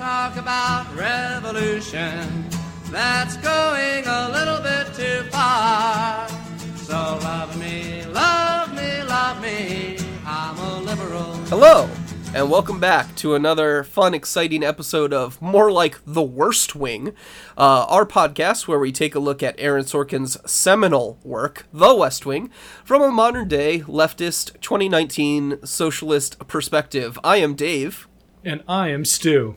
talk about revolution. That's going a little bit too far. So love me, love me, love me. I'm a liberal. Hello, and welcome back to another fun, exciting episode of More Like the Worst Wing, uh, our podcast where we take a look at Aaron Sorkin's seminal work, The West Wing, from a modern day leftist 2019 socialist perspective. I am Dave. And I am Stu.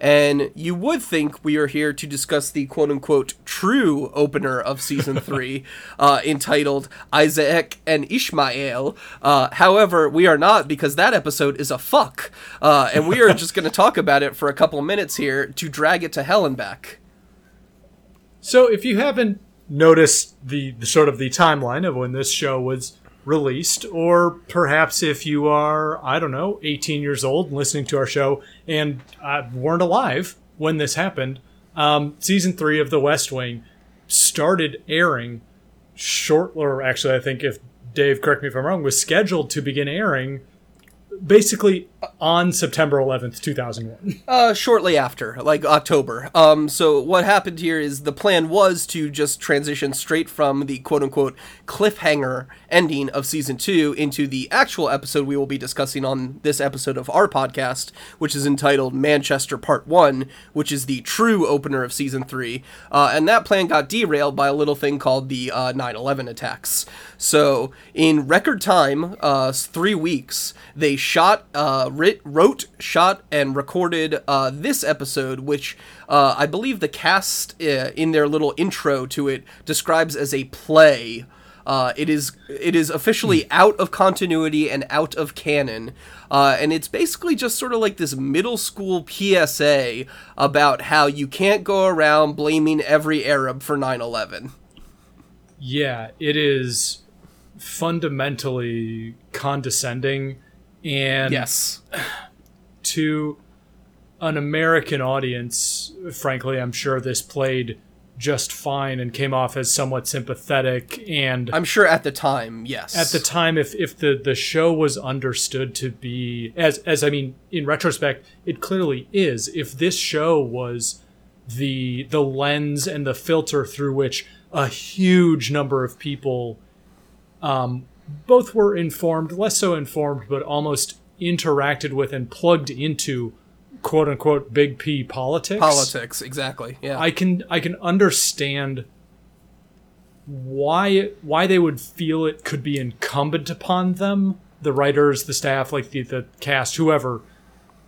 And you would think we are here to discuss the quote unquote true opener of season three, uh, entitled Isaac and Ishmael. Uh, however, we are not because that episode is a fuck. Uh, and we are just going to talk about it for a couple minutes here to drag it to hell and back. So, if you haven't noticed the, the sort of the timeline of when this show was released, or perhaps if you are, I don't know, 18 years old listening to our show and uh, weren't alive when this happened, um, season three of The West Wing started airing short, or actually, I think if Dave, correct me if I'm wrong, was scheduled to begin airing basically on September 11th, 2001. Uh, shortly after, like October. Um, so what happened here is the plan was to just transition straight from the quote unquote cliffhanger ending of season two into the actual episode we will be discussing on this episode of our podcast, which is entitled Manchester Part One, which is the true opener of season three. Uh, and that plan got derailed by a little thing called the uh, 9/11 attacks. So in record time, uh, three weeks, they shot, uh, writ, wrote, shot, and recorded uh, this episode, which uh, I believe the cast uh, in their little intro to it describes as a play. Uh, it is it is officially out of continuity and out of canon, uh, and it's basically just sort of like this middle school PSA about how you can't go around blaming every Arab for 9/11. Yeah, it is fundamentally condescending and Yes. to an American audience, frankly, I'm sure this played just fine and came off as somewhat sympathetic and I'm sure at the time, yes. at the time if if the the show was understood to be as as I mean in retrospect it clearly is if this show was the the lens and the filter through which a huge number of people um both were informed less so informed but almost interacted with and plugged into quote unquote big P politics politics, exactly. Yeah. I can I can understand why why they would feel it could be incumbent upon them, the writers, the staff, like the, the cast, whoever,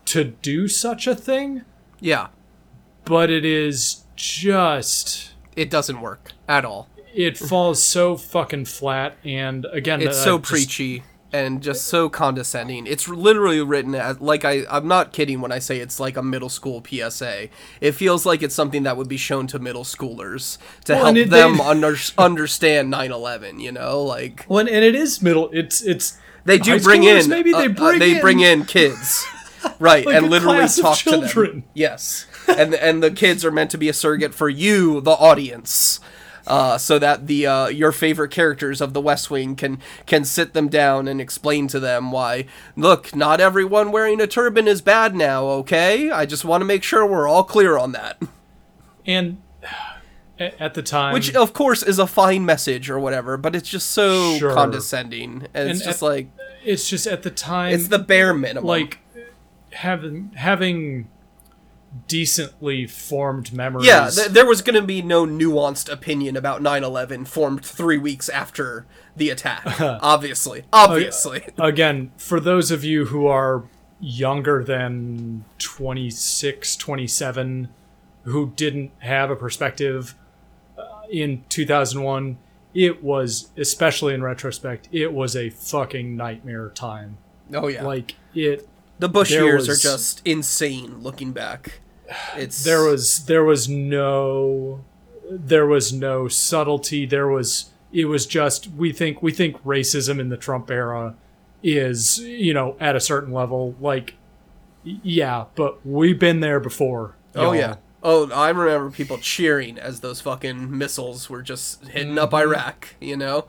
to do such a thing. yeah. But it is just It doesn't work at all. It falls so fucking flat. And again, It's uh, so just- preachy and just so condescending. It's literally written as like I I'm not kidding when I say it's like a middle school PSA. It feels like it's something that would be shown to middle schoolers to Well, help it- them they- under, understand 9/11, you know? Like Well, and it is middle. It's it's they do bring in Maybe they uh, uh, bring they in, bring in kids. Right, Like and literally talk to them. children. Yes. And and the kids are meant to be a surrogate for you, the audience. Uh, so that the uh, your favorite characters of the West Wing can can sit them down and explain to them why look, not everyone wearing a turban is bad now, okay? I just want to make sure we're all clear on that. and at the time, Which of course is a fine message or whatever, but it's just so Sure. condescending. And it's And just at- like it's just at the time it's the bare minimum. like having having decently formed memories. Yeah, th- there was going to be no nuanced opinion about 9/11 formed 3 weeks after the attack. obviously. Obviously. Again, for those of you who are younger than 26, 27 who didn't have a perspective uh, in 2001, it was especially in retrospect, it was a fucking nightmare time. Oh yeah. Like it the Bush years was- are just insane looking back. It's there was there was no there was no subtlety there was it was just we think we think racism in the Trump era is you know at a certain level like yeah but we've been there before Oh y'all. yeah. Oh, I remember people cheering as those fucking missiles were just hitting up Mm-hmm. Iraq, you know?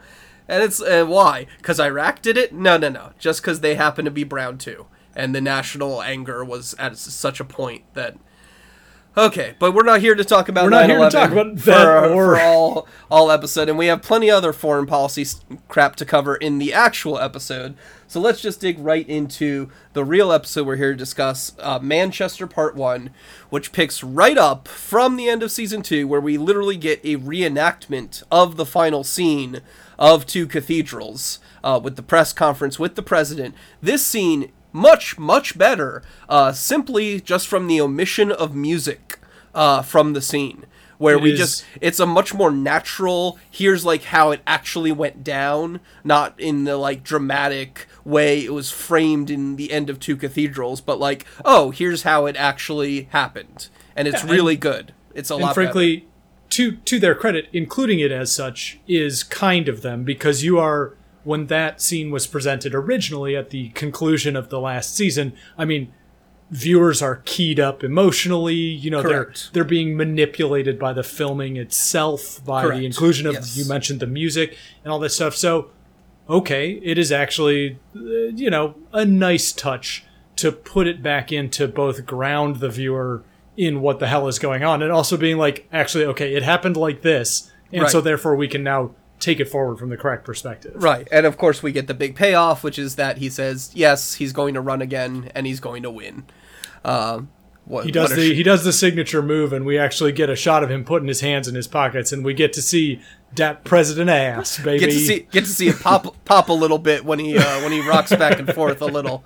And it's uh, why? Cuz Iraq did it? No, no, no. Just cuz they happen to be brown too. and the national anger was at such a point that Okay, but we're not here to talk about. We're not here to talk about for, that or- for all all episode, and we have plenty other foreign policy crap to cover in the actual episode. So let's just dig right into the real episode we're here to discuss, uh, Manchester Part One, which picks right up from the end of season two, where we literally get a reenactment of the final scene of Two Cathedrals uh, with the press conference with the president. This scene much much better uh, simply just from the omission of music uh, from the scene where It we is- just it's a much more natural here's like how it actually went down not in the like dramatic way it was framed in the end of two cathedrals but like oh here's how it actually happened. And it's Yeah, and- really good. It's a and lot frankly, to to their credit, including it as such is kind of them because you are when that scene was presented originally at the conclusion of the last season. I mean, viewers are keyed up emotionally. You know, Correct. they're they're being manipulated by the filming itself, by Correct. the inclusion of Yes. you mentioned the music and all this stuff. So, okay, it is actually uh, you know a nice touch to put it back into both ground the viewer in what the hell is going on and also being like actually okay it happened like this and so therefore we can now take it forward from the correct perspective Right, and of course we get the big payoff, which is that he says yes, he's going to run again and he's going to win. Um, what, he does the sh- he does the signature move and we actually get a shot of him putting his hands in his pockets and we get to see that president ass baby get to see get to see it pop pop a little bit when he uh, when he rocks back and forth a little.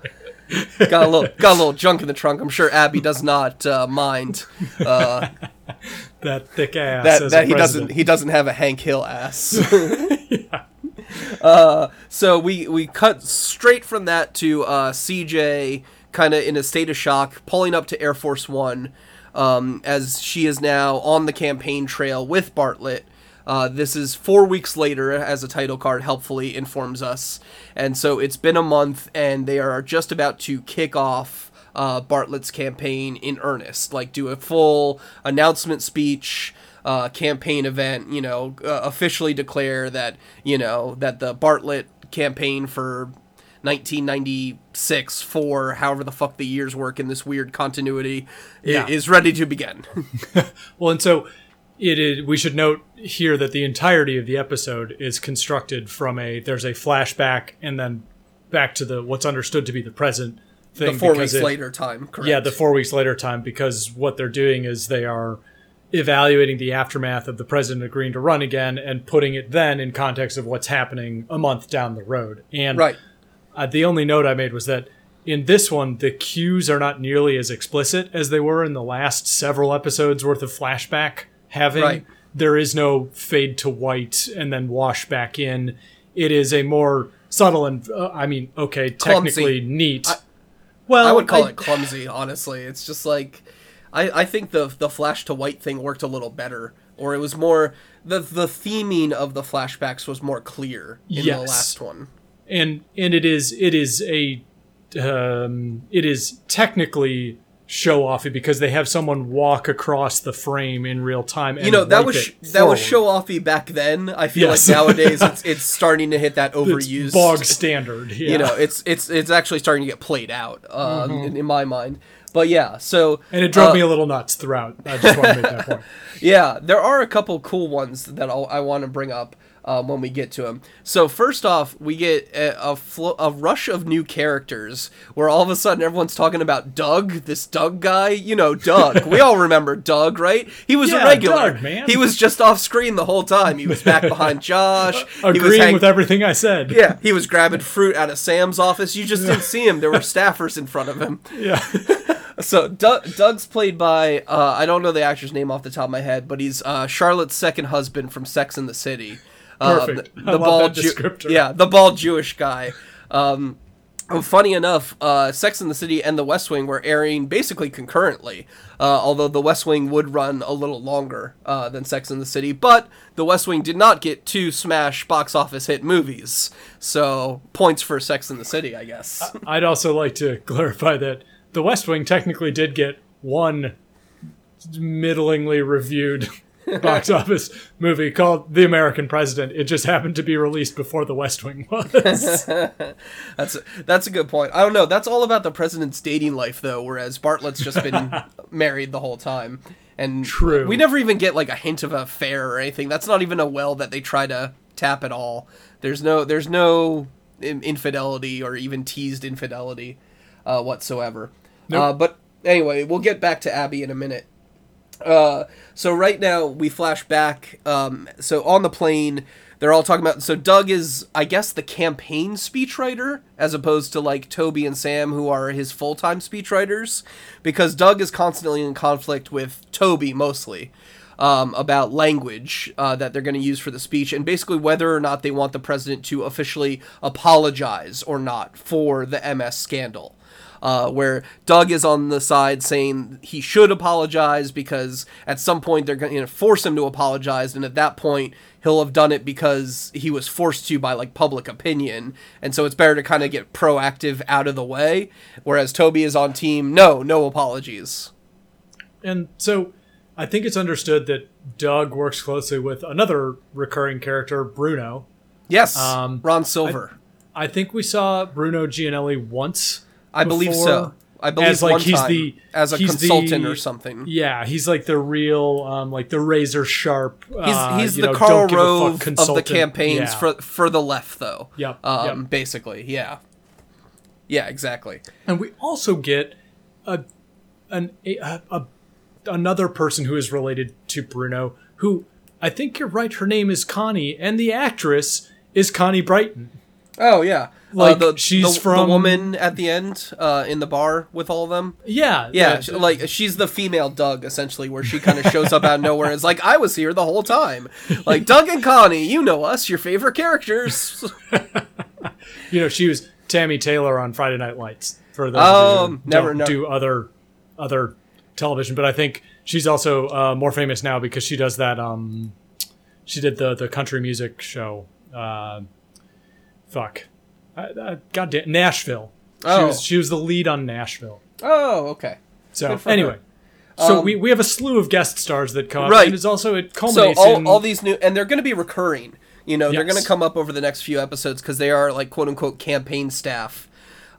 Got a little got a little junk in the trunk. I'm sure Abby does not uh, mind uh, that thick ass that that a he president. doesn't he doesn't have a Hank Hill ass. uh, so we we cut straight from that to uh, CJ kind of in a state of shock, pulling up to Air Force One um, as she is now on the campaign trail with Bartlet. Uh, this is four weeks later, as the title card helpfully informs us. And so it's been a month, and they are just about to kick off uh, Bartlet's campaign in earnest. Like, do a full announcement speech, uh, campaign event, you know, uh, officially declare that, you know, that the Bartlet campaign for 1996 for however the fuck the years work in this weird continuity Yeah. is ready to begin. Well, and so it is. We should note here that the entirety of the episode is constructed from a there's a flashback and then back to the what's understood to be the present thing. the four weeks it- later time, correct? Yeah, the four weeks later time because what they're doing is they are evaluating the aftermath of the president agreeing to run again and putting it then in context of what's happening a month down the road. And right. uh, the only note I made was that in this one, the cues are not nearly as explicit as they were in the last several episodes worth of flashback having. Right. There is no fade to white and then wash back in. It is a more subtle and, uh, I mean, okay, technically neat. Well, I would call I- it clumsy, honestly. It's just like I, I think the the flash to white thing worked a little better. Or it was more the the theming of the flashbacks was more clear in the last one. and and it is it is a um, it is technically show offy because they have someone walk across the frame in real time. And You know, that was sh- that was show offy back then. I feel Yes. like nowadays it's it's starting to hit that It's overused bog standard. Yeah. you know, it's it's it's actually starting to get played out um, in, in my mind. But yeah, so and it drove uh, me a little nuts throughout. I just want to make that point. Yeah, there are a couple cool ones that I'll, I want to bring up um, when we get to them. So first off, we get a, a, flo- a rush of new characters where all of a sudden everyone's talking about Doug, this Doug guy. You know, Doug. we all remember Doug, right? He was Yeah, a regular. Doug, man. He was just off screen the whole time. He was back behind Josh. he was Agreeing hang- with everything I said. Yeah, he was grabbing fruit out of Sam's office. You just didn't see him. There were staffers in front of him. Yeah. So Doug, Doug's played by uh, I don't know the actor's name off the top of my head, but he's uh, Charlotte's second husband from Sex and the City. Uh, Perfect. The, bald Jew- yeah, the bald Jewish guy. Um, funny enough, uh, Sex and the City and The West Wing were airing basically concurrently, uh, although The West Wing would run a little longer uh, than Sex and the City. But The West Wing did not get two smash box office hit movies, so points for Sex and the City, I guess. I'd also like to clarify that The West Wing technically did get one middlingly reviewed box office movie called The American President. It just happened to be released before The West Wing was. That's a, that's a good point. I don't know. That's all about the president's dating life, though. Whereas Bartlet's just been married the whole time, and True. We never even get like a hint of an affair or anything. That's not even a well that they try to tap at all. There's no there's no infidelity or even teased infidelity uh, whatsoever. Nope. Uh, but anyway, we'll get back to Abby in a minute. Uh, so right now we flash back. Um, so on the plane, they're all talking about. So Doug is, I guess, the campaign speechwriter, as opposed to like Toby and Sam, who are his full time speechwriters, because Doug is constantly in conflict with Toby mostly. Um, about language uh, that they're going to use for the speech, and basically whether or not they want the president to officially apologize or not for the MS scandal uh, where Doug is on the side saying he should apologize because at some point they're going to force him to apologize, and at that point he'll have done it because he was forced to by like public opinion, and so it's better to kind of get proactive out of the way. Whereas Toby is on team, no, no apologies. and so I think it's understood that Doug works closely with another recurring character, Bruno. Yes, Um, Ron Silver. I think we saw Bruno Gianelli once. I, believe so. I believe as, like, one he's time the- as a he's consultant the- or something. Yeah, he's like the real, um, like the razor sharp. He's, uh, he's you the know, Karl don't give a fuck Rove of the campaigns Yeah. for for the left, though. Yep, Um, yep. basically, yeah. Yeah, exactly. And we also get a an a, a, another person who is related to Bruno, who I think you're right. Her name is Connie, and the actress is Connie Britton. Oh yeah, Like, uh, the, she's the, from- the woman at the end uh, in the bar with all of them. Yeah, Yeah, sh- like she's the female Doug essentially, where she kind of shows up out of nowhere. It's like I was here the whole time. Like Doug and Connie, you know us, your favorite characters. you know, she was Tami Taylor on Friday Night Lights. For those who never- don't never- do other other television, but I think she's also uh, more famous now because she does that. Um, she did the the country music show. Uh, fuck, goddamn Nashville. She Oh. was she was the lead on Nashville. oh, okay. So anyway, her. so Um, we, we have a slew of guest stars that come Right. and it's also it So culminates all, in all these new and they're going to be recurring. You know, they're going to come up over the next few episodes because they are like quote unquote campaign staff.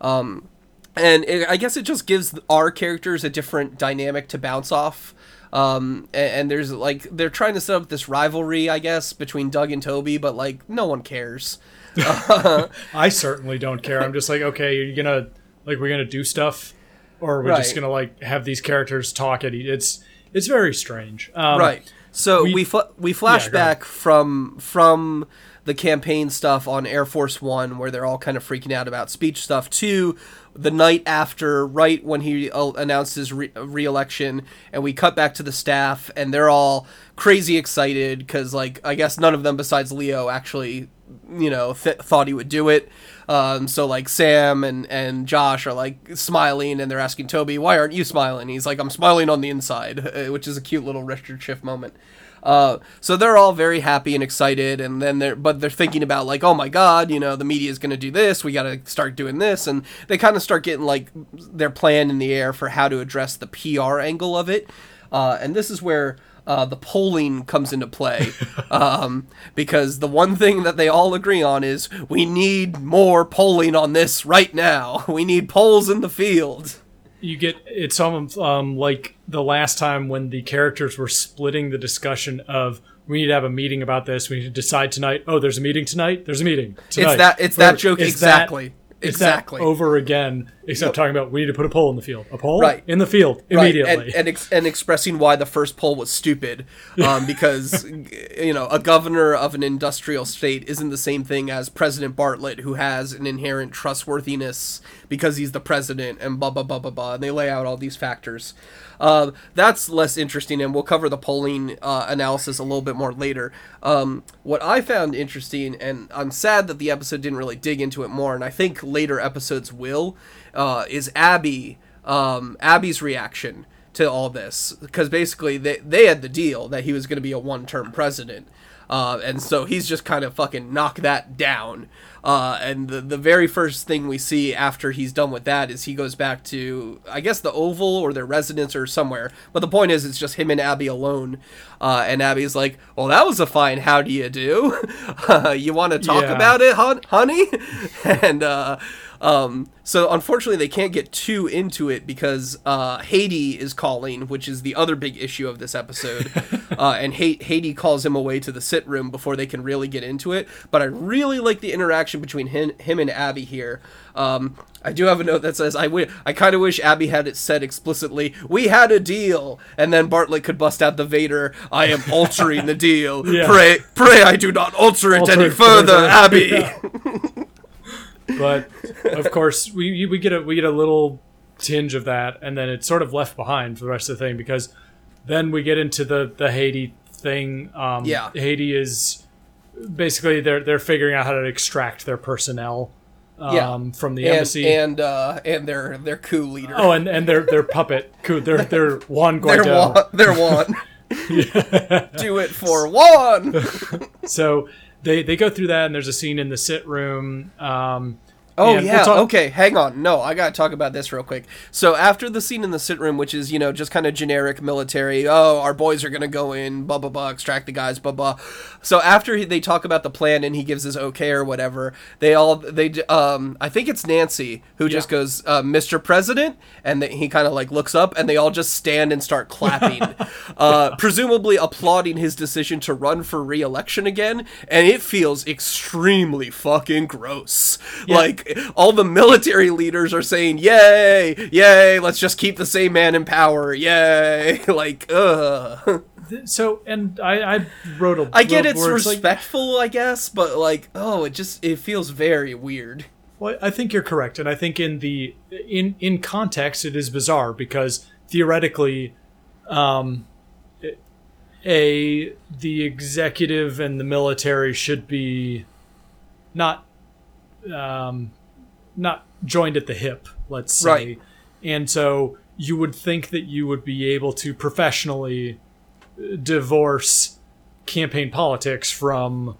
Um, and it, I guess it just gives our characters a different dynamic to bounce off. Um, and, and there's like they're trying to set up this rivalry, I guess, between Doug and Toby, but like no one cares. I certainly don't care. I'm just like, okay, you're gonna like we're gonna do stuff, or we're we just gonna like have these characters talk at each. It's it's very strange. Um, right. So we we- fl- we flash Yeah, back from from the campaign stuff on Air Force One, where they're all kind of freaking out about speech stuff, to the night after, right when he uh, announced his re- re-election, and we cut back to the staff, and they're all crazy excited because, like, I guess none of them besides Leo actually, you know, th- thought he would do it. Um, so like Sam and and Josh are like smiling, and they're asking Toby, "Why aren't you smiling?" He's like, "I'm smiling on the inside," uh, which is a cute little Richard Schiff moment. Uh, so they're all very happy and excited, and then they're but they're thinking about like, oh my god, you know, the media is going to do this. We got to start doing this, and they kind of start getting like their plan in the air for how to address the PR angle of it. Uh, and this is where uh, the polling comes into play, um, because the one thing that they all agree on is we need more polling on this right now. We need polls in the field. You get it's almost um, like the last time when the characters were splitting the discussion of we need to have a meeting about this. We need to decide tonight. Oh, there's a meeting tonight. There's a meeting. Tonight. It's that- it's that joke it's exactly. That, it's Exactly. over again. Except talking about we need to put a poll in the field. A poll Right. in the field Right, immediately. and and, ex- and expressing why the first poll was stupid, um, because you know a governor of an industrial state isn't the same thing as President Bartlet, who has an inherent trustworthiness because he's the president, and blah blah blah blah blah. And they lay out all these factors. Uh, that's less interesting, and we'll cover the polling uh, analysis a little bit more later. Um, what I found interesting, and I'm sad that the episode didn't really dig into it more, and I think later episodes will, uh, is Abby um, Abby's reaction to all this because basically they, they had the deal that he was going to be a one term president. Uh, and so he's just kind of fucking knock that down. Uh, and the, the very first thing we see after he's done with that is he goes back to, I guess, the Oval or their residence or somewhere. But the point is, it's just him and Abby alone. Uh, and Abby's like, Well, that was a fine how do you do? you want to talk Yeah. about it, hon- honey? and uh, um, so unfortunately, they can't get too into it because uh, Haiti is calling, which is the other big issue of this episode. uh, and ha- Haiti calls him away to the sit room before they can really get into it. But I really like the interaction between him, him and Abby here. Um, I do have a note that says, I, wi- I kind of wish Abby had it said explicitly, we had a deal. And then Bartlet could bust out the Vader, I am altering the deal. Yeah. Pray, pray I do not alter it Alter any it further, further." Abby. Yeah. But of course we we get a we get a little tinge of that and then it's sort of left behind for the rest of the thing because then we get into the the Haiti thing um Yeah. Haiti is basically they're they're figuring out how to extract their personnel um, Yeah. from the embassy and uh, and their their coup leader. oh and and their their puppet coup their their Juan their Guaido their one. Do it for one. so they they go through that and there's a scene in the sit room um Oh and yeah. we'll talk- okay, hang on. No, I gotta talk about this real quick. So after the scene in the sit room, which is you know just kind of generic military. Oh, our boys are gonna go in, blah blah blah, extract the guys, blah blah. So after he, they talk about the plan and he gives his okay or whatever, they all they um I think it's Nancy who just goes, uh, "Mr. President," and they, he kind of like looks up and they all just stand and start clapping, uh, presumably applauding his decision to run for re-election again. And it feels extremely fucking gross. Like all the military leaders are saying, "Yay, yay! Let's just keep the same man in power, yay!" like, ugh. so and I I wrote a I get it's words like- respectful, I guess, but like, oh, it just it feels very weird. Well, I think you're correct, and I think in the in in context, it is bizarre because theoretically, um, a the executive and the military should be not um, not joined at the hip. Let's say, Right. and so you would think that you would be able to professionally uh, divorce campaign politics from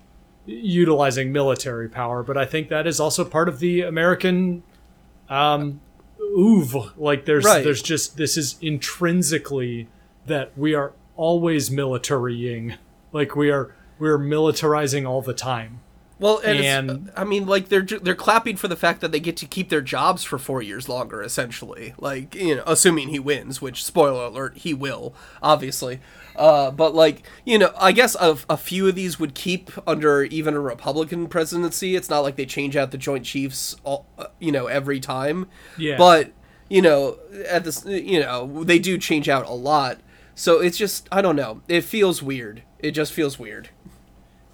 utilizing military power, but I think that is also part of the American um oeuvre. Like there's Right. there's just this is intrinsically that we are always militarying. Like we are we're militarizing all the time. Well, and, And- I mean, like they're they're clapping for the fact that they get to keep their jobs for four years longer, essentially. Like you know, assuming he wins, which spoiler alert, he will, obviously. Uh, but like you know, I guess a, a few of these would keep under even a Republican presidency. It's not like they change out the Joint Chiefs, all, uh, you know, every time. Yeah. But you know, at this, you know, they do change out a lot. So it's just I don't know. It feels weird. It just feels weird.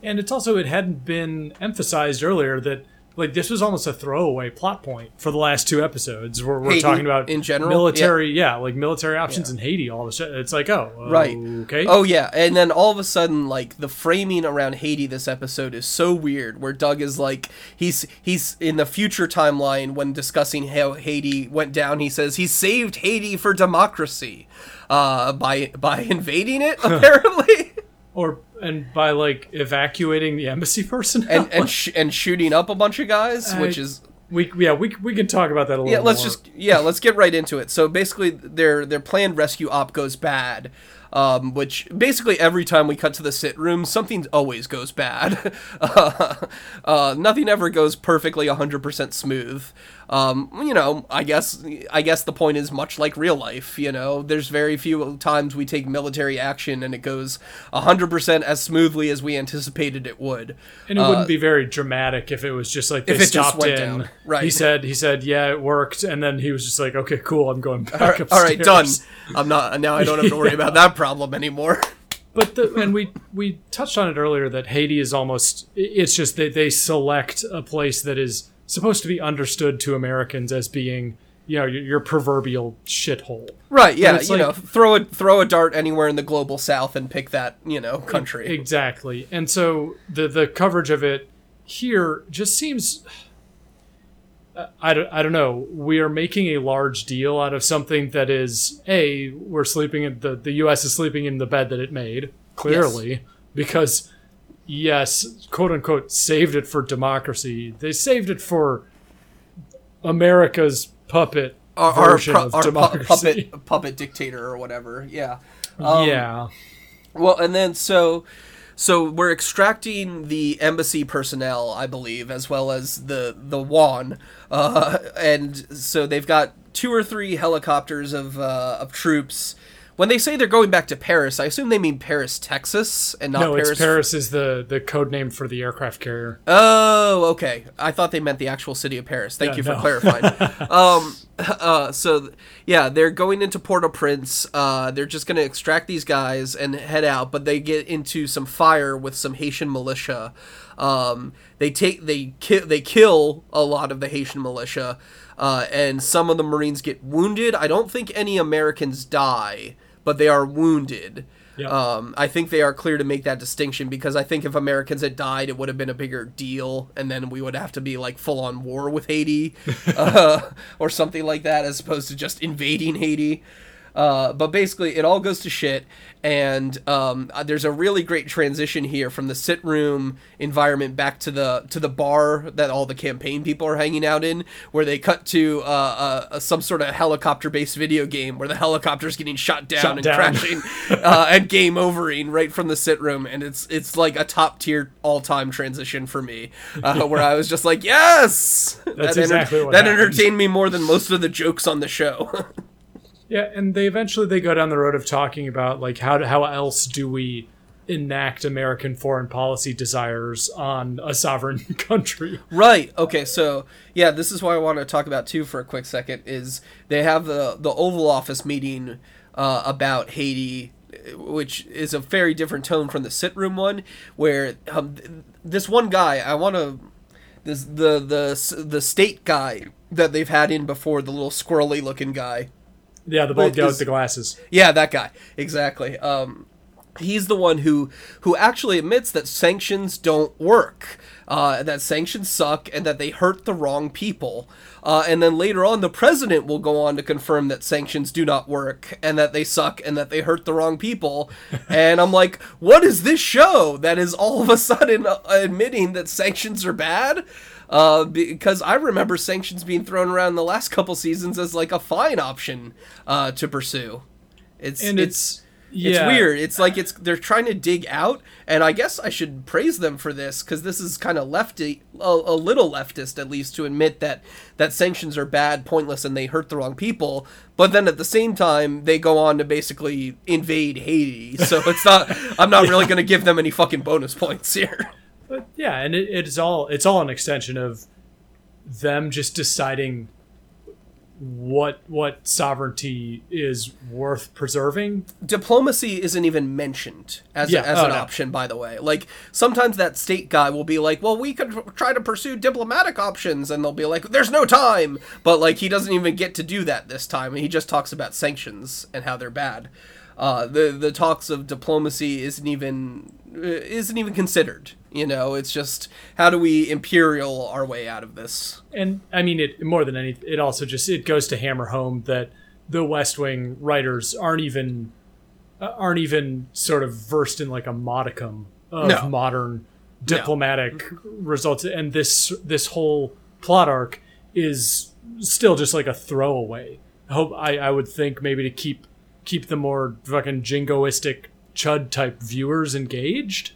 And it's also it hadn't been emphasized earlier that like this was almost a throwaway plot point for the last two episodes where we're Haiti talking about in general? military yeah, like military options in Haiti all of a sudden it's like oh Right. okay Oh yeah, and then all of a sudden, like the framing around Haiti this episode is so weird. Where Doug is like, he's he's in the future timeline when discussing how Haiti went down. He says he saved Haiti for democracy, uh, by by invading it apparently, or and by like evacuating the embassy personnel? And and sh- and shooting up a bunch of guys, which is we yeah we we can talk about that a little yeah let's more. just yeah let's get right into it. So basically their their planned rescue op goes bad um, which basically every time we cut to the sit room something always goes bad. Uh, uh, nothing ever goes perfectly 100% smooth um, you know i guess i guess the point is much like real life you know? There's very few times we take military action and it goes 100% as smoothly as we anticipated it would. And it wouldn't be very dramatic if it was just like they Uh, if it just stopped in. down. Right. he said he said yeah it worked. And then he was just like okay cool i'm going back upstairs all right done. i'm not now i don't have to worry about that problem anymore. But the, and we we touched on it earlier that Haiti is almost it's just that they select a place that is supposed to be understood to Americans as being you know your, your proverbial shithole. Right, yeah, you know, throw a throw a dart anywhere in the global south and pick that, you know, country. Exactly. And so the the coverage of it here just seems I don't, I don't know. We are making a large deal out of something that is a we're sleeping in the the US is sleeping in the bed that it made clearly because yes, quote unquote, saved it for democracy. They saved it for America's puppet Our, our, version pu- of our pu- democracy. puppet puppet dictator or whatever. Yeah. Um, yeah. Well, and then so so we're extracting the embassy personnel, I believe, as well as the the Juan, uh, and so they've got two or three helicopters of uh, of troops. When they say they're going back to Paris, I assume they mean Paris, Texas, and not No, Paris. it's Paris is the, the code name for the aircraft carrier. Oh, okay. I thought they meant the actual city of Paris. Thank Yeah, you for no. clarifying. um, uh, so yeah, they're going into Port-au-Prince. Uh, they're just going to extract these guys and head out, but they get into some fire with some Haitian militia. Um, they take they ki- they kill a lot of the Haitian militia, uh, and some of the Marines get wounded. I don't think any Americans die, but they are wounded. Yeah. Um, I think they are clear to make that distinction because I think if Americans had died, it would have been a bigger deal, and then we would have to be like full on war with Haiti, uh, or something like that, as opposed to just invading Haiti. Uh, but basically, it all goes to shit, and um, uh, there's a really great transition here from the sit room environment back to the to the bar that all the campaign people are hanging out in, where they cut to uh, uh, some sort of helicopter-based video game where the helicopter's getting shot down Shot and down. crashing uh, and game overing right from the sit room, and it's it's like a top tier all time transition for me, uh, where I was just like, yes, That's that exactly what that happened. entertained me more than most of the jokes on the show. Yeah, and they eventually they go down the road of talking about like how how else do we enact American foreign policy desires on a sovereign country? Right. Okay. So yeah, this is what I want to talk about too for a quick second. Is they have the the Oval Office meeting uh, about Haiti, which is a very different tone from the sit room one, where um, this one guy I want to this the the the state guy that they've had in before, the little squirrely looking guy. Yeah, the bald guy with the glasses. Yeah, that guy. Exactly. Um, he's the one who who actually admits that sanctions don't work, uh, that sanctions suck, and that they hurt the wrong people. Uh, and then later on, the president will go on to confirm that sanctions do not work, and that they suck, and that they hurt the wrong people. and I'm like, what is this show that is all of a sudden uh, admitting that sanctions are bad? Uh, because I remember sanctions being thrown around the last couple seasons as like a fine option uh, to pursue. It's And it's it's it's weird. It's like it's they're trying to dig out, and I guess I should praise them for this because this is kind of lefty, a, a little leftist at least, to admit that that sanctions are bad, pointless, and they hurt the wrong people. But then at the same time, they go on to basically invade Haiti. So it's not. I'm not really going to give them any fucking bonus points here. But yeah, and it, it's all it's all an extension of them just deciding what what sovereignty is worth preserving. diplomacy isn't even mentioned as, Yeah, a, as oh, an no. option by the way. Like sometimes that state guy will be like well we could try to pursue diplomatic options and they'll be like there's no time. But like he doesn't even get to do that this time. And he just talks about sanctions and how they're bad. Uh, the the talks of diplomacy isn't even uh, isn't even considered you know it's just how do we imperial our way out of this And I mean, it more than anything, it also just it goes to hammer home that the West Wing writers aren't even uh, aren't even sort of versed in like a modicum of No. modern diplomatic results, and this this whole plot arc is still just like a throwaway. I hope I, I would think maybe to keep keep the more fucking jingoistic chud type viewers engaged.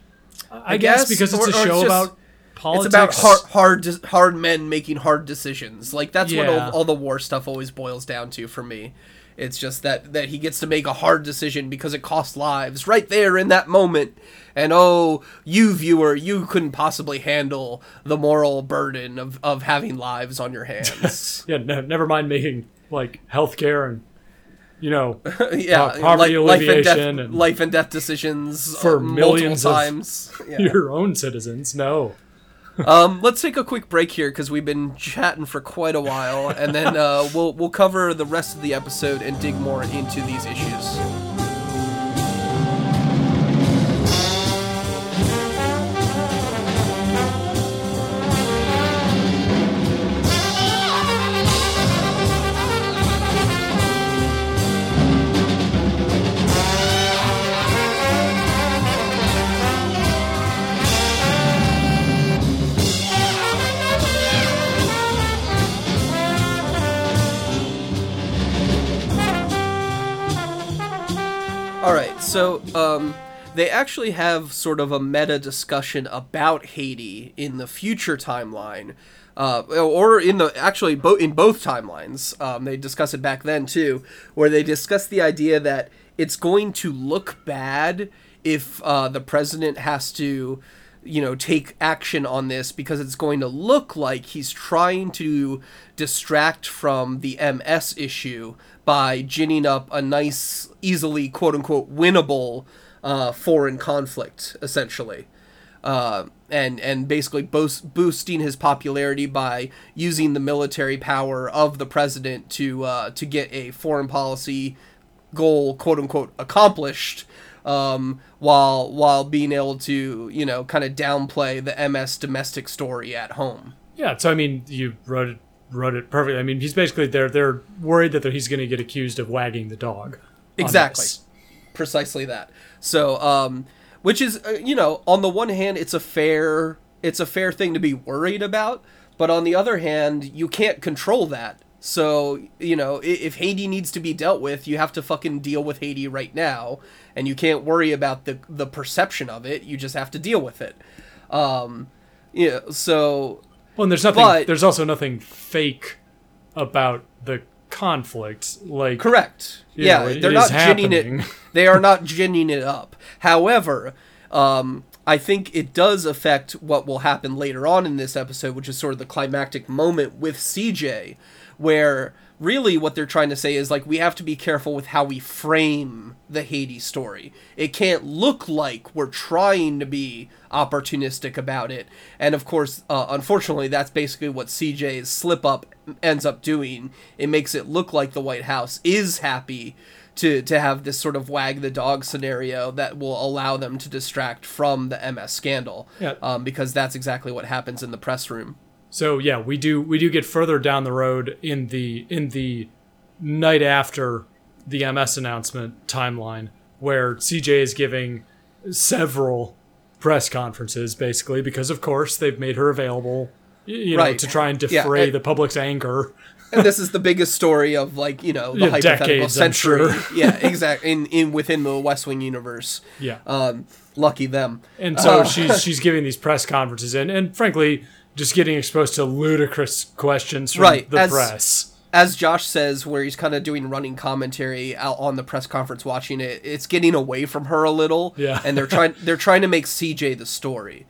I, guess, guess, because it's or- a show it's just- about politics. It's about hard, hard, hard men making hard decisions. Like that's what all, all the war stuff always boils down to for me. It's just that that he gets to make a hard decision because it costs lives right there in that moment. And oh, you viewer, you couldn't possibly handle the moral burden of, of having lives on your hands. Yeah, no, never mind making like healthcare and you know yeah, Uh, poverty life and death, alleviation and- life and death decisions For uh, millions of- times. Yeah. your own citizens. No. Um, let's take a quick break here because we've been chatting for quite a while, and then uh, we'll we'll cover the rest of the episode and dig more into these issues. So um, they actually have sort of a meta discussion about Haiti in the future timeline, uh, or in the actually bo- in both timelines. Um, they discuss it back then too, where they discuss the idea that it's going to look bad if uh, the president has to you know take action on this because it's going to look like he's trying to distract from the MS issue by ginning up a nice easily quote unquote winnable uh, foreign conflict essentially uh, and and basically boost, boosting his popularity by using the military power of the president to uh, to get a foreign policy goal quote unquote accomplished um, while while being able to you know kind of downplay the MS domestic story at home. Yeah, so I mean, you wrote wrote it perfectly. I mean, he's basically they're they're worried that he's going to get accused of wagging the dog. Exactly. precisely that. So, um, which is uh, you know, on the one hand, it's a fair it's a fair thing to be worried about, but on the other hand, you can't control that. So, you know, i- if Haiti needs to be dealt with, you have to fucking deal with Haiti right now, and you can't worry about the the perception of it. You just have to deal with it. Um, yeah. So, Well, and there's nothing. But- there's also nothing fake about the conflict. Like Correct. Yeah, know, they're not ginning happening. it. They are not ginning it up. However, um, I think it does affect what will happen later on in this episode, which is sort of the climactic moment with CJ, where really what they're trying to say is like we have to be careful with how we frame the Haiti story. It can't look like we're trying to be opportunistic about it. And of course, uh, unfortunately, that's basically what CJ's slip up ends up doing. It makes it look like the White House is happy to to have this sort of wag the dog scenario that will allow them to distract from the MS scandal. Yeah. Um, because that's exactly what happens in the press room. So yeah, we do we do get further down the road in the in the night after the MS announcement timeline where CJ is giving several press conferences basically because of course they've made her available you know Right. to try and Yeah, defray and- the public's anger. and this is the biggest story of like you know the Yeah, hypothetical decades, century. sure. yeah, exactly. In in within the West Wing universe. Yeah. Um, lucky them. And so Uh, she's she's giving these press conferences and and frankly just getting exposed to ludicrous questions from Right, the as- press. as Josh says, where he's kind of doing running commentary out on the press conference, watching it, it's getting away from her a little. Yeah. and they're trying they're trying to make CJ the story.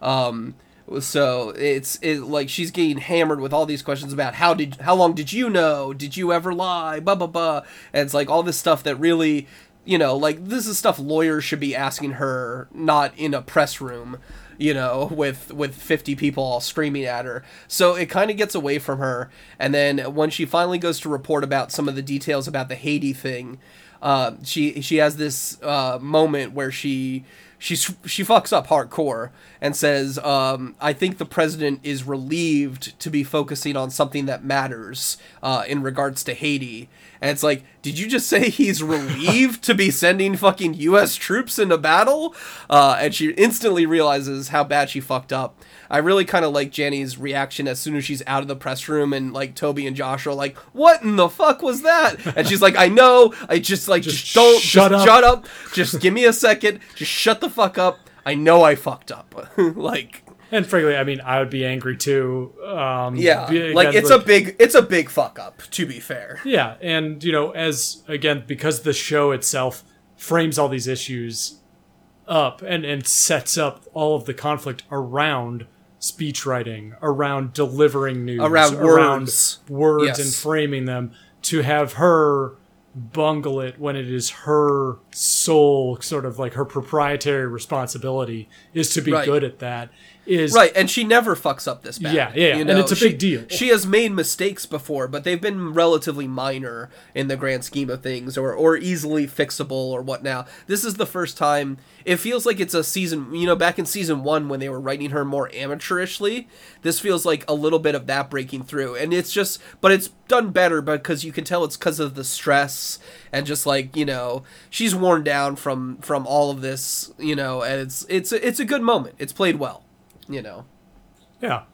Um, so it's it like she's getting hammered with all these questions about how did how long did you know? Did you ever lie? Blah blah blah. And it's like all this stuff that really. You know, like this is stuff lawyers should be asking her, not in a press room you know, with with 50 people all screaming at her. So it kind of gets away from her. And then when she finally goes to report about some of the details about the Haiti thing, uh, she she has this uh, moment where she she she fucks up hardcore and says, um, "I think the president is relieved to be focusing on something that matters uh, in regards to Haiti." And it's like, did you just say he's relieved to be sending fucking U.S. troops into battle? Uh, and she instantly realizes how bad she fucked up. I really kind of like Janney's reaction as soon as she's out of the press room and like Toby and Josh are like, "What in the fuck was that?" And she's like, "I know. I just like just, Just don't shut just up." shut up. Just give me a second. Just shut the fuck up. I know I fucked up." like And frankly, I mean, I would be angry too. Um, yeah, be- like again, it's a big it's a big fuck up to be fair. Yeah, and you know, as again, because the show itself frames all these issues up and and sets up all of the conflict around speech writing, around delivering news, Around words. words Yes. and framing them to have her bungle it when it is her sole sort of like her proprietary responsibility is to be Right. good at that is Right, and she never fucks up this bad. Yeah, yeah, yeah, you and it's a She- big deal. She has made mistakes before, but they've been relatively minor in the grand scheme of things, or or easily fixable, or what. Now, this is the first time it feels like it's a season. You know, back in season one when they were writing her more amateurishly, this feels like a little bit of that breaking through, and it's just, but it's done better because you can tell it's because of the stress and just like you know she's worn down from from all of this, you know, and it's it's it's a good moment. It's played well you know. yeah.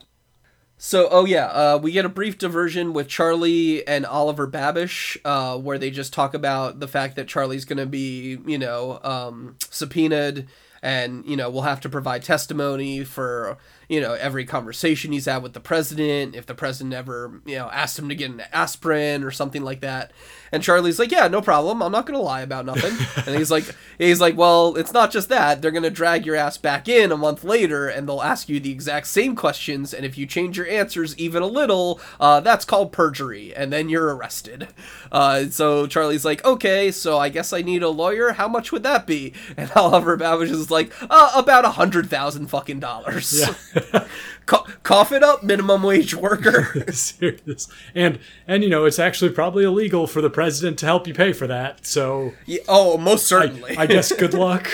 So, oh yeah, uh, we get a brief diversion with Charlie and Oliver Babish, uh, where they just talk about the fact that Charlie's going to be, you know, um, subpoenaed, and you know, we'll have to provide testimony for you know every conversation he's had with the president. If the president ever, you know, asked him to get an aspirin or something like that, and Charlie's like, "Yeah, no problem. I'm not going to lie about nothing." and he's like, "He's like, well, it's not just that. They're going to drag your ass back in a month later, and they'll ask you the exact same questions. And if you change your answers even a little, uh, that's called perjury, and then you're arrested." Uh, so Charlie's like, "Okay, so I guess I need a lawyer. How much would that be?" And Oliver Babish is like, uh, "About a hundred thousand fucking dollars." Yeah. Co- cough it up, minimum wage worker. Serious. And and you know, it's actually probably illegal for the president to help you pay for that. So Yeah, oh, most certainly. I guess good luck.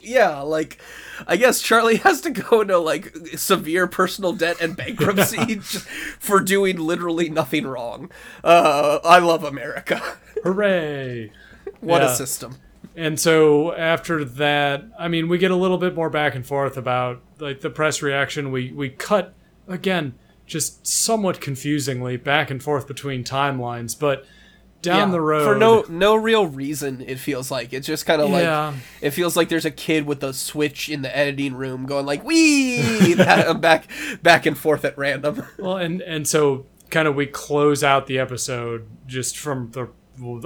yeah, like I guess Charlie has to go into like severe personal debt and bankruptcy just for doing literally nothing wrong. Uh, I love America. Hooray. what Yeah. a system. And so after that, I mean, we get a little bit more back and forth about like the press reaction. We we cut again, just somewhat confusingly back and forth between timelines, but down Yeah, the road for no no real reason. It feels like it's just kind of Yeah. like it feels like there's a kid with a switch in the editing room going like wee that- uh, back back and forth at random. Well, and and so kind of we close out the episode just from the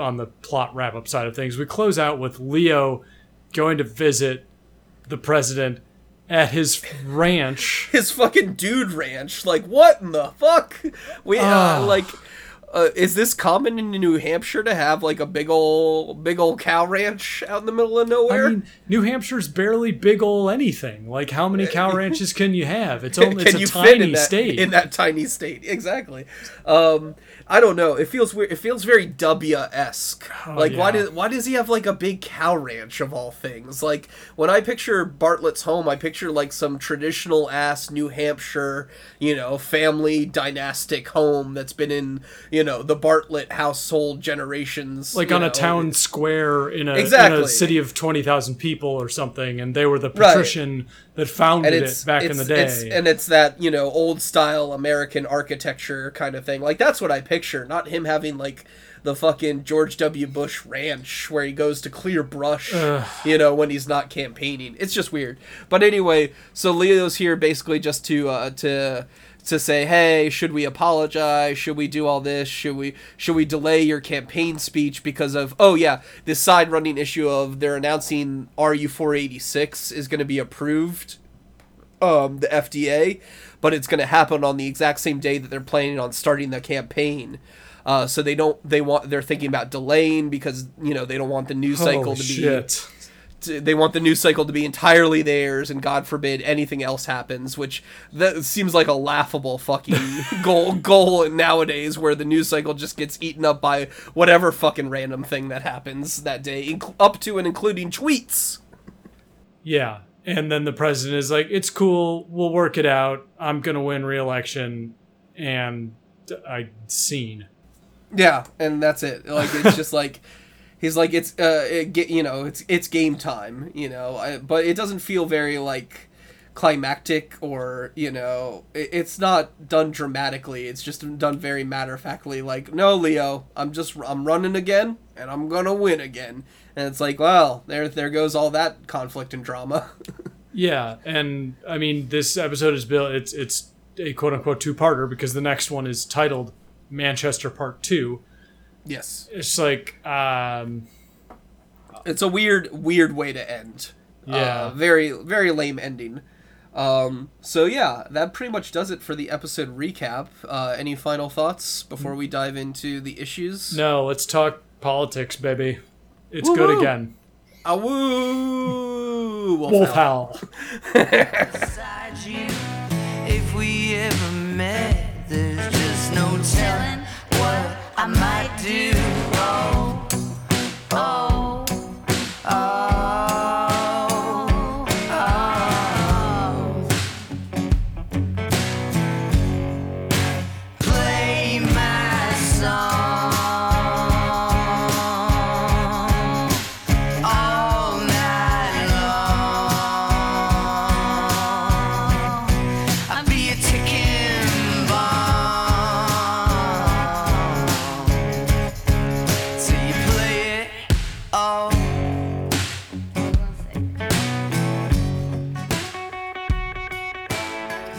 on the plot wrap up side of things. We close out with Leo going to visit the president at his ranch. his fucking dude ranch. Like, what in the fuck? We uh, Ah. like, uh, is this common in New Hampshire to have like a big old big ol' cow ranch out in the middle of nowhere? I mean, New Hampshire's barely big old anything. Like, how many cow ranches can you have? It's only it's a tiny in that state. in that tiny state? Exactly. Um, I don't know. It feels weird. It feels very W esque. like, why Oh, does why does he have like a big cow ranch of all things? Like, when I picture Bartlet's home, I picture like some traditional ass New Hampshire, you know, family dynastic home that's been in you know the Bartlet household generations. like you on a know. town square in a, in a city of 20,000 people or something, and they were the Right. patrician that founded it back in the day. it's- and it's that you know old style American architecture kind of thing. Like that's what I picture, not him having like the fucking George W. Bush ranch where he goes to clear brush, you know, when he's not campaigning. It's just weird. But anyway, so Leo's here basically just to uh, to to say, hey, should we apologize? Should we do all this? Should we should we delay your campaign speech because of oh yeah, this side running issue of they're announcing RU four eighty six is going to be approved um, the FDA, but it's going to happen on the exact same day that they're planning on starting the campaign. Uh, so they don't they want they're thinking about delaying because you know they don't want the news cycle oh, to be shit. To- they want the news cycle to be entirely theirs and god forbid anything else happens which that seems like a laughable fucking goal goal nowadays where the news cycle just gets eaten up by whatever fucking random thing that happens that day inc- up to and including tweets Yeah. And then the president is like, it's cool. We'll work it out. I'm going to win re election. And uh, I seen. Yeah, and that's it. Like it's just like he's like it's uh it, you know it's it's game time you know I, but it doesn't feel very like climactic or you know it, it's not done dramatically it's just done very matter of factly like no leo i'm just i'm running again and i'm gonna win again and it's like well there there goes all that conflict and drama Yeah. And I mean, this episode is built, it's, it's a quote unquote two parter because the next one is titled Manchester Part 2. Yes It's like, um, it's a weird weird way to end Yeah. uh, very very lame ending um, so yeah that pretty much does it for the episode recap uh, any final thoughts before we dive into the issues no, let's talk politics, baby. It's good Woo-hoo. again. Awoo! Wolf Wolf Howl. Howl. If we ever met, there's just no telling what I might do. Oh, oh,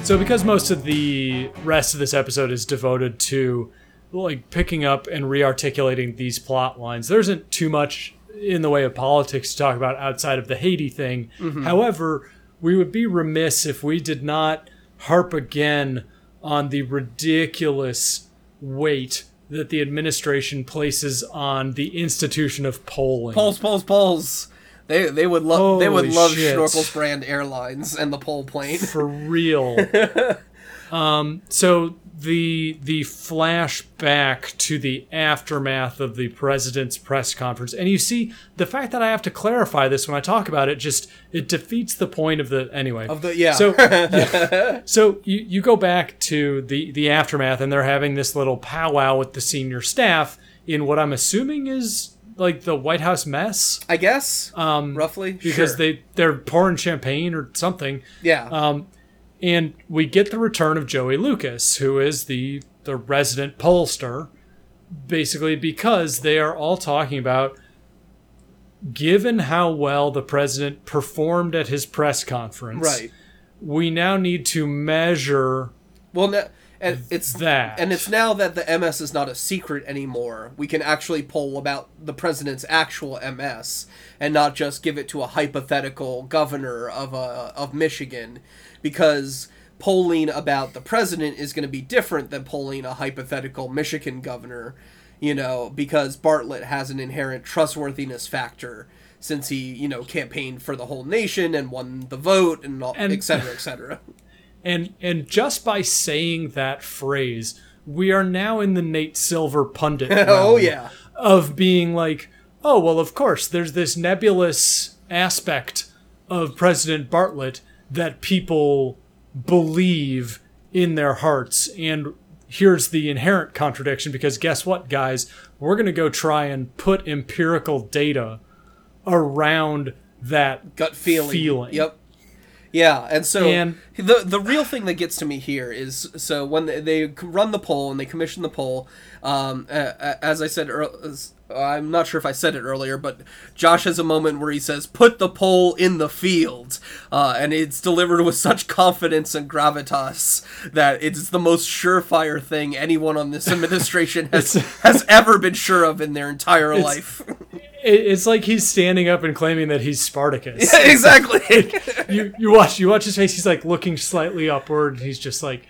So because most of the rest of this episode is devoted to like picking up and rearticulating these plot lines, there isn't too much in the way of politics to talk about outside of the Haiti thing. Mm-hmm. However, we would be remiss if we did not harp again on the ridiculous weight that the administration places on the institution of polling. Polls, polls, polls. They they would love they would love shit. Schnorkels brand airlines and the pole plane. for real. um, so the the flashback to the aftermath of the president's press conference, and you see the fact that I have to clarify this when I talk about it, just it defeats the point of the anyway. Of the yeah. So, yeah. so you, you go back to the, the aftermath, and they're having this little powwow with the senior staff in what I'm assuming is like the White House mess, I guess um, roughly because Sure. they they're pouring champagne or something. yeah Um, and we get the return of Joey Lucas, who is the the resident pollster, basically because they are all talking about given how well the president performed at his press conference, right. we now need to measure Well, no, and it's that. and it's now that the MS is not a secret anymore. We can actually poll about the president's actual MS and not just give it to a hypothetical governor of a of Michigan, because polling about the president is going to be different than polling a hypothetical Michigan governor. You know, because Bartlet has an inherent trustworthiness factor since he, you know, campaigned for the whole nation and won the vote and all, And- et cetera, et cetera. And and just by saying that phrase, we are now in the Nate Silver pundit. oh yeah. Of being like, oh well, of course, there's this nebulous aspect of President Bartlet that people believe in their hearts, and here's the inherent contradiction because guess what, guys, we're gonna go try and put empirical data around that gut feeling. feeling. Yep. Yeah, and so And- the the real thing that gets to me here is so when they, they run the poll and they commission the poll, um, as I said, I'm not sure if I said it earlier, but Josh has a moment where he says, "Put the poll in the field," uh, and it's delivered with such confidence and gravitas that it's the most surefire thing anyone on this administration has has ever been sure of in their entire life. It's like he's standing up and claiming that he's Spartacus. exactly. you you watch you watch his face. He's like looking slightly upward. And he's just like,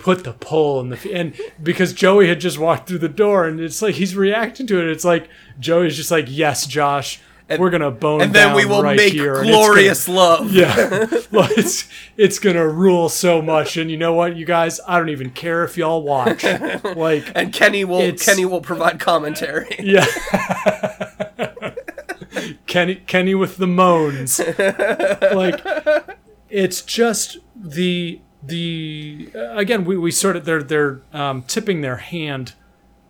put the pole in the and because Joey had just walked through the door, and it's like he's reacting to it. It's like Joey's just like, yes, Josh, and, we're gonna bone and then we will right make here, it's gonna- glorious love. yeah, well, it's it's gonna rule so much. And you know what, you guys, I don't even care if y'all watch. Like, and Kenny will Kenny will provide commentary. yeah. Kenny Kenny with the moans. like it's just the the again we, we sort of they're they're um, tipping their hand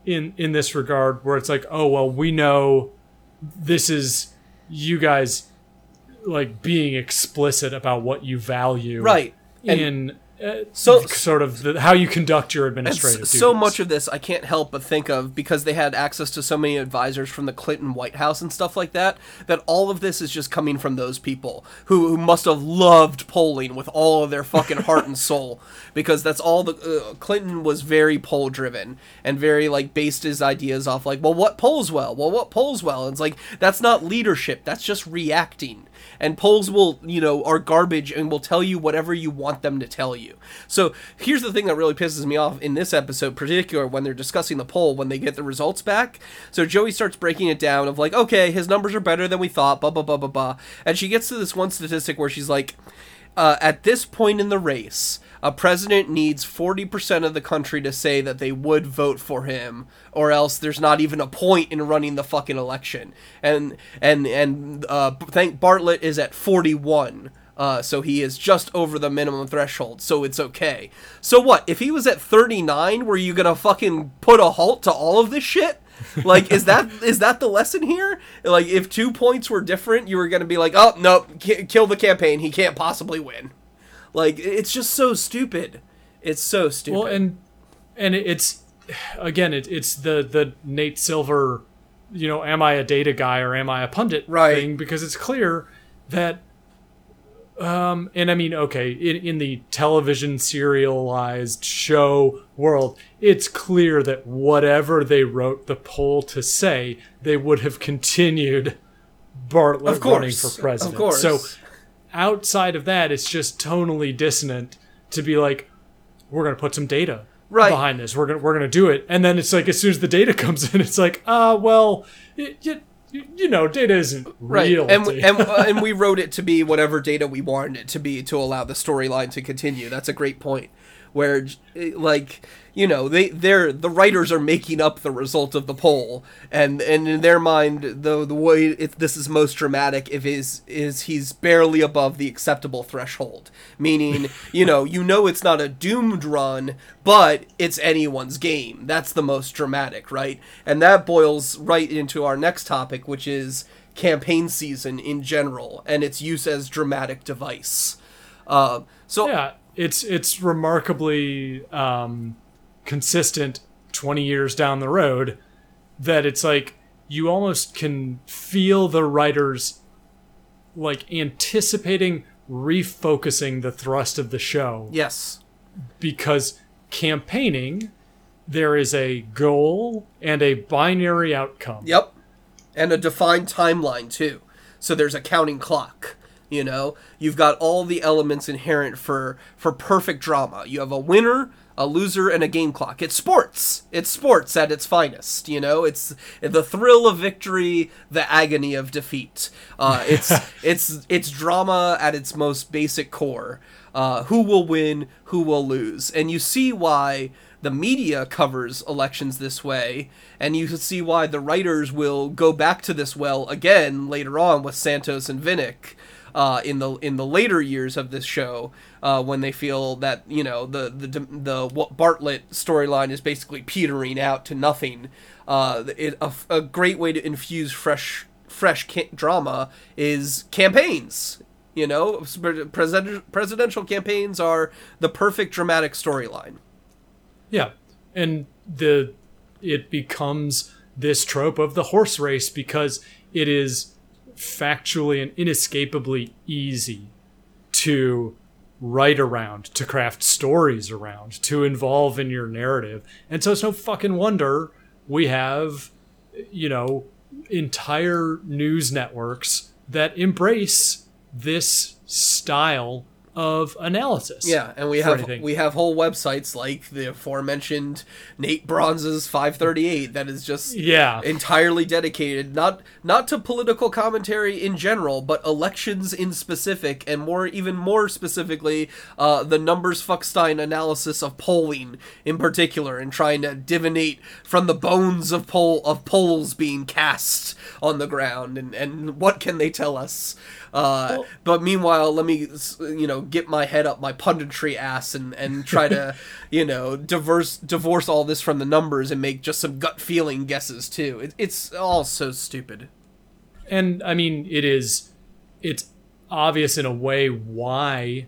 in in this regard where it's like oh well we know this is you guys like being explicit about what you value Right. And in uh, so sort of the, how you conduct your administrative so much of this I can't help but think of because they had access to so many advisors from the Clinton White House and stuff like that that all of this is just coming from those people who, who must have loved polling with all of their fucking heart and soul. Because that's all the uh, Clinton was very poll driven and very like based his ideas off like well what polls well? Well what polls well? And it's like that's not leadership. That's just reacting and polls will you know are garbage and will tell you whatever you want them to tell you. So here's the thing that really pisses me off in this episode particular when they're discussing the poll when they get the results back. So joey starts breaking it down of like okay his numbers are better than we thought blah blah blah blah blah. And she gets to this one statistic where she's like uh, at this point in the race, a president needs 40% of the country to say that they would vote for him, or else there's not even a point in running the fucking election. And and and uh, thank Bartlet is at 41. Uh, so he is just over the minimum threshold, so it's okay. So what? If he was at 39, were you gonna fucking put a halt to all of this shit? like is that is that the lesson here like if two points were different you were gonna be like oh nope ki- kill the campaign he can't possibly win like it's just so stupid it's so stupid Well, and and it's again, it, it's the the Nate Silver, you know, am I a data guy or am I a pundit Right. thing? Because it's clear that um, and I mean, okay, in, in the television serialized show world, it's clear that whatever they wrote the poll to say, they would have continued Bartlet Of course, running for president. of course. So outside of that, it's just tonally dissonant to be like, we're going to put some data Right. behind this. We're going to we're to do it, and then it's like as soon as the data comes in, it's like, uh, well, y y- you know, data isn't right real. and data. and uh, and we wrote it to be whatever data we wanted it to be to allow the storyline to continue that's a great point where like you know they they're the writers are making up the result of the poll. And and in their mind the the way if this is most dramatic if is is he's barely above the acceptable threshold. Meaning you know you know it's not a doomed run but it's anyone's game. That's the most dramatic right? And that boils right into our next topic which is campaign season in general and its use as dramatic device. Uh, so yeah, it's it's remarkably um, consistent. Twenty years down the road, that it's like you almost can feel the writers like anticipating refocusing the thrust of the show yes because campaigning there is a goal and a binary outcome. Yep. And a defined timeline too. So there's a counting clock. You know, you've got all the elements inherent for for perfect drama. You have a winner, a loser, and a game clock. It's sports. It's sports at its finest. You know, it's the thrill of victory, the agony of defeat. Uh, it's it's it's drama at its most basic core. Uh, who will win? Who will lose? And you see why the media covers elections this way, and you see why the writers will go back to this well again later on with Santos and Vinnick. Uh, in the in the later years of this show, uh, when they feel that you know the the the what Bartlet storyline is basically petering out to nothing, uh, it, a, a great way to infuse fresh fresh drama is campaigns. You know, president, presidential campaigns are the perfect dramatic storyline. Yeah, and the it becomes this trope of the horse race because it is factually and inescapably easy to write around, to craft stories around, to involve in your narrative. And so it's no fucking wonder we have, you know, entire news networks that embrace this style of analysis. Yeah, and we have anything. we have whole websites like the aforementioned Nate Bronze's 538 that is just Yeah. entirely dedicated not not to political commentary in general, but elections in specific, and more even more specifically, uh, the numbers Fuckstein analysis of polling in particular, and trying to divinate from the bones of poll of polls being cast on the ground, and and what can they tell us? Uh, but meanwhile, let me you know get my head up my punditry ass and and try to you know divorce divorce all this from the numbers and make just some gut feeling guesses too. It, it's all so stupid. and I mean it is it's obvious in a way why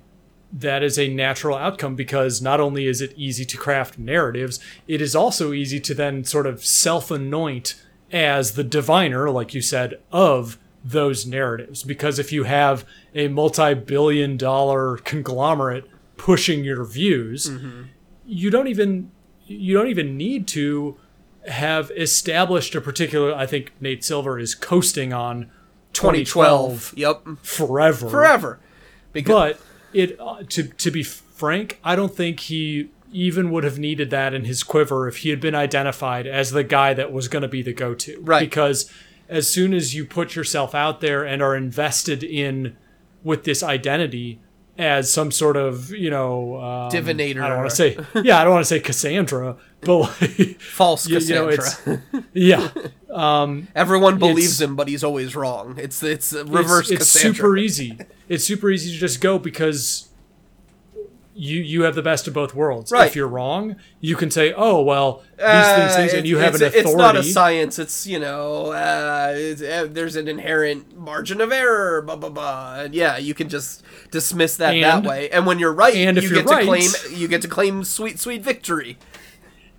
that is a natural outcome because not only is it easy to craft narratives, it is also easy to then sort of self-anoint as the diviner, like you said, of those narratives. Because if you have a multi-billion dollar conglomerate pushing your views, you don't even you don't even need to have established a particular I think Nate Silver is coasting on 2012 Yep. forever. Forever. Because But it uh, to to be frank, I don't think he even would have needed that in his quiver if he had been identified as the guy that was going to be the go-to. Right. Because as soon as you put yourself out there and are invested in with this identity as some sort of you know um, Divinator. I don't want to say yeah, I don't want to say Cassandra, but like false you, you know Cassandra. yeah. Everyone believes him, but he's always wrong. It's it's reverse it's, it's Cassandra. super easy. It's super easy to just go because you you have the best of both worlds. Right. If you're wrong, you can say, "Oh well, these Uh, things, things," and you have an authority. It's not a science. It's you know, uh, it's, uh, there's an inherent margin of error. Blah blah blah. And yeah, you can just dismiss that that way. And when you're right, and if you you're get to right- claim you get to claim sweet sweet victory.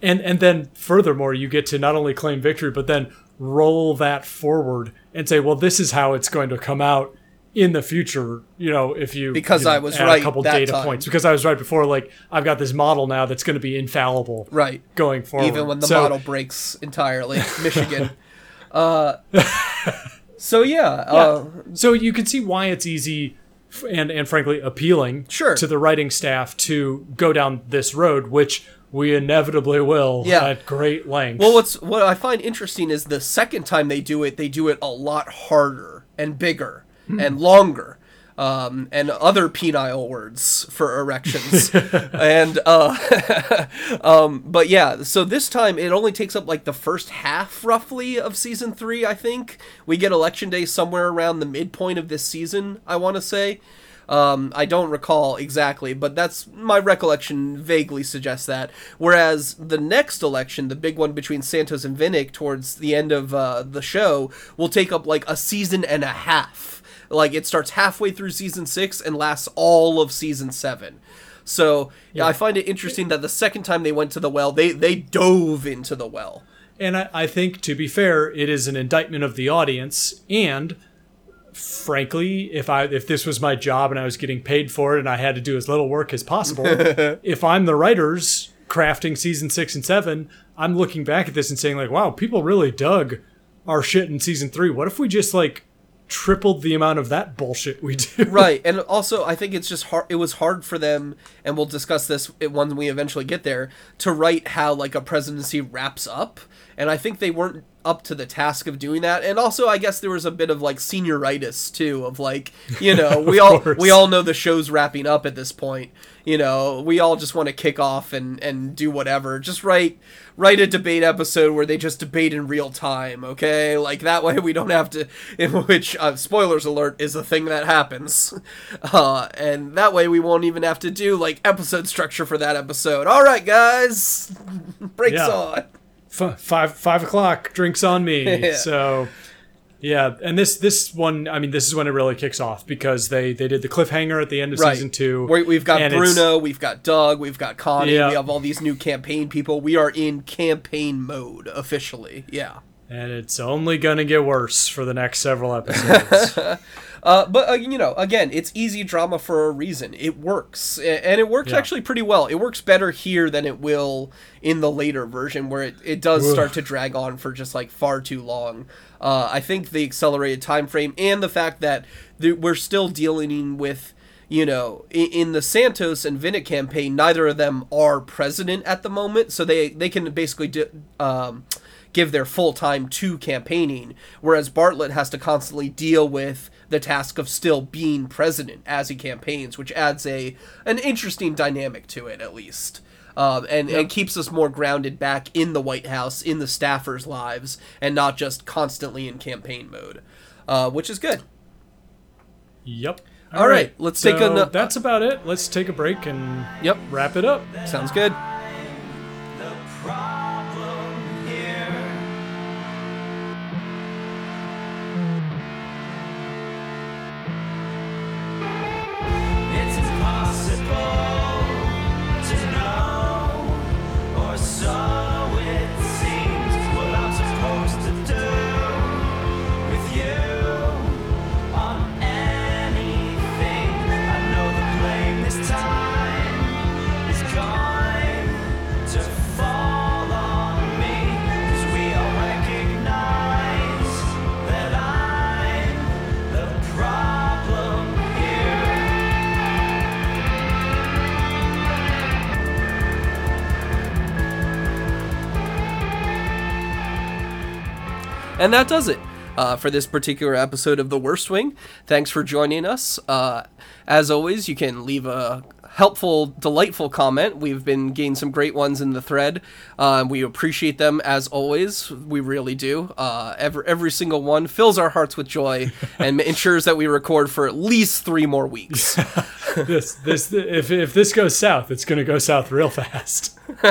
and and then furthermore, you get to not only claim victory, but then roll that forward and say, "Well, this is how it's going to come out in the future, you know, if you Because you know, I was right a couple that data time. points because I was right before. Like I've got this model now that's going to be infallible, Right. going forward. even when the So- model breaks entirely. Michigan. Uh, so yeah, uh, So you can see why it's easy and and frankly appealing Sure. to the writing staff to go down this road, which we inevitably will Yeah. at great length. well, what's what I find interesting is the second time they do it, they do it a lot harder and bigger. And longer. Um, and other penile words for erections, and uh, um, but yeah. So this time it only takes up like the first half, roughly, of season three. I think we get election day somewhere around the midpoint of this season. I want to say. Um, I don't recall exactly, but that's my recollection vaguely suggests that. Whereas the next election, the big one between Santos and Vinnick towards the end of uh, the show, will take up like a season and a half. Like it starts halfway through season six and lasts all of season seven. So yeah, I find it interesting that the second time they went to the well, they they dove into the well. And I, I think, to be fair, it is an indictment of the audience. And frankly, if I if this was my job and I was getting paid for it and I had to do as little work as possible, if I'm the writers crafting season six and seven, I'm looking back at this and saying like, wow, people really dug our shit in season three. What if we just like tripled the amount of that bullshit we do? right and also i think it's just hard it was hard for them and we'll discuss this when we eventually get there to write how like a presidency wraps up and i think they weren't up to the task of doing that and also i guess there was a bit of like senioritis too of like you know we all course. we all know the show's wrapping up at this point you know we all just want to kick off and and do whatever just write write a debate episode where they just debate in real time okay? Like that way we don't have to in which uh, spoilers alert is a thing that happens. Uh and that way we won't even have to do like episode structure for that episode. All right guys. Breaks Yeah. on. F- five five o'clock drinks on me. Yeah. so yeah and this this one i mean this is when it really kicks off because they they did the cliffhanger at the end of right. season two we, we've got bruno we've got doug we've got connie Yeah. we have all these new campaign people. We are in campaign mode officially yeah. And it's only gonna get worse for the next several episodes Uh, but uh, you know, again, it's easy drama for a reason. It works, and it works Yeah. actually pretty well. It works better here than it will in the later version, where it, it does start to drag on for just like far too long. Uh, I think the accelerated time frame and the fact that th- we're still dealing with you know, in, in the Santos and Vinnick campaign, neither of them are president at the moment, so they they can basically do, um, give their full time to campaigning, whereas Bartlet has to constantly deal with the task of still being president as he campaigns, which adds a an interesting dynamic to it at least. Um, and, and keeps us more grounded back in the White House, in the staffers' lives, and not just constantly in campaign mode, uh, which is good. yep All right, let's take a no- that's about it let's take a break and Yep, wrap it up sounds good. And that does it uh, for this particular episode of The Worst Wing. Thanks for joining us. Uh, as always, you can leave a helpful, delightful comment. We've been getting some great ones in the thread. Uh, we appreciate them as always. We really do. Uh, every every single one fills our hearts with joy and ensures that we record for at least three more weeks. this this if, if this goes south it's gonna go south real fast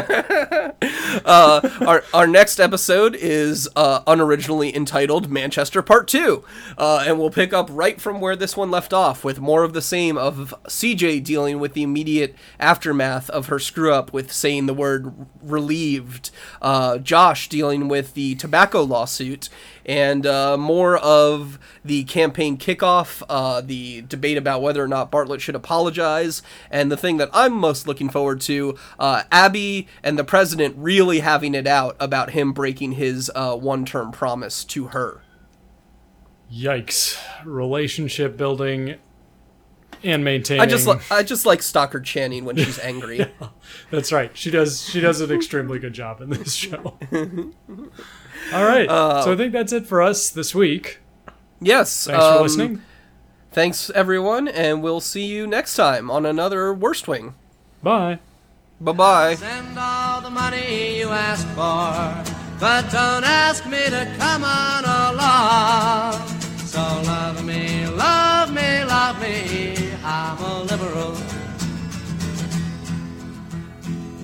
our, our next episode is uh, unoriginally entitled Manchester Part 2. Uh, and we'll pick up right from where this one left off with more of the same of CJ dealing with the immediate aftermath of her screw up with saying the word relieved, uh, Josh dealing with the tobacco lawsuit, and uh, more of the campaign kickoff, uh, the debate about whether or not Bartlet should apologize, and the thing that I'm most looking forward to, uh, Abby and the president really having it out about him breaking his uh, one-term promise to her. Yikes! Relationship building and maintaining. I just li- I just like Stockard Channing when she's angry. yeah, That's right. She does. She does an extremely good job in this show. All right. Uh, so I think that's it for us this week. yes. Thanks for um, listening. Thanks everyone, and we'll see you next time on another Worst Wing. Bye. Bye bye. Send all the money you ask for, but don't ask me to come on